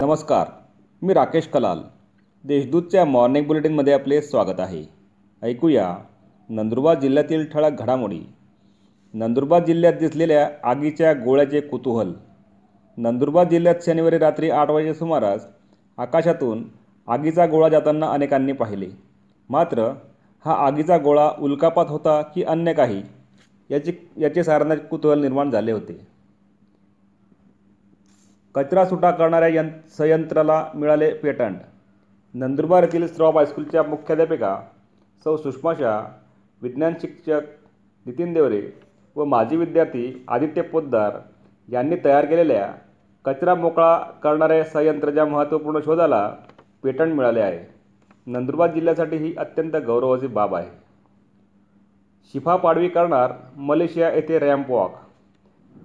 नमस्कार मी राकेश कलाल. देशदूतच्या मॉर्निंग बुलेटिनमध्ये आपले स्वागत आहे. ऐकूया नंदुरबार जिल्ह्यातील ठळक घडामोडी. नंदुरबार जिल्ह्यात दिसलेल्या आगीच्या गोळ्याचे कुतूहल. नंदुरबार जिल्ह्यात शनिवारी रात्री आठ वाजेच्या सुमारास आकाशातून आगीचा गोळा जाताना अनेकांनी पाहिले. मात्र हा आगीचा गोळा उल्कापात होता की अन्य काही? याची याचे साऱ्यांना कुतूहल निर्माण झाले होते. कचरा सुटा करणाऱ्या यं संयंत्राला मिळाले पेटंट. नंदुरबार येथील स्ट्रॉप हायस्कूलच्या मुख्याध्यापिका सौ सुषमा शाह विज्ञान शिक्षक नितीन देवरे व माजी विद्यार्थी आदित्य पोद्दार यांनी तयार केलेल्या कचरा मोकळा करणाऱ्या संयंत्राच्या महत्त्वपूर्ण शोधाला पेटंट मिळाले आहे. नंदुरबार जिल्ह्यासाठी ही अत्यंत गौरवाची बाब आहे. शिफा पाडवी करणार मलेशिया येथे रॅम्प वॉक.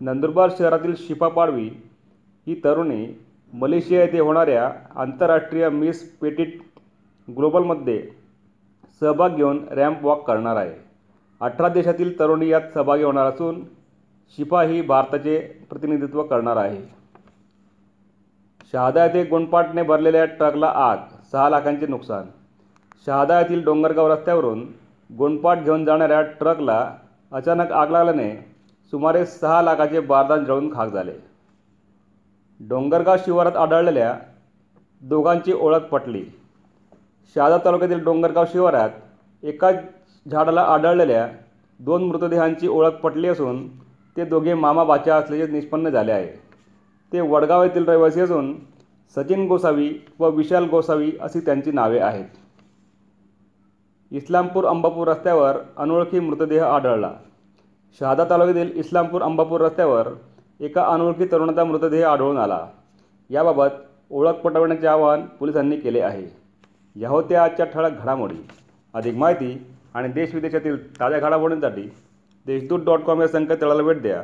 नंदुरबार शहरातील शिफा पाडवी ही तरुणी मलेशिया येथे होणाऱ्या आंतरराष्ट्रीय मिस पेटिट ग्लोबलमध्ये सहभाग घेऊन रॅम्प वॉक करणार आहे. अठरा देशातील तरुणी यात सहभागी होणार असून शिफा ही भारताचे प्रतिनिधित्व करणार आहे. शहादा येथे गुणपाटने भरलेल्या ट्रकला आग सहा लाखांचे नुकसान. शहादा येथील डोंगरगाव रस्त्यावरून गुणपाट घेऊन जाणाऱ्या ट्रकला अचानक आग लागल्याने सुमारे सहा लाखाचे बारदान जळून खाक झाले. डोंगरगाव शिवारात आढळलेल्या दोघांची ओळख पटली. शहादा तालुक्यातील डोंगरगाव शिवारात एकाच झाडाला आढळलेल्या दोन मृतदेहांची ओळख पटली असून ते दोघे मामा बाच्या असल्याचे निष्पन्न झाले आहे. ते वडगाव येथील रहिवासी असून सचिन गोसावी व विशाल गोसावी अशी त्यांची नावे आहेत. इस्लामपूर अंबापूर रस्त्यावर अनोळखी मृतदेह आढळला. शहादा तालुक्यातील इस्लामपूर अंबापूर रस्त्यावर एका अनोळखी तरुणाचा मृतदेह आढळून आला. याबाबत ओळख पटवण्याचे आवाहन पोलिसांनी केले आहे. या होत्या आजच्या ठळक घडामोडी. अधिक माहिती आणि देशविदेशातील ताज्या घडामोडींसाठी देशदूत डॉट कॉम या संकेतस्थळाला भेट द्या.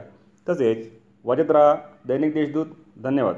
तसेच वाजत राहा दैनिक देशदूत. धन्यवाद.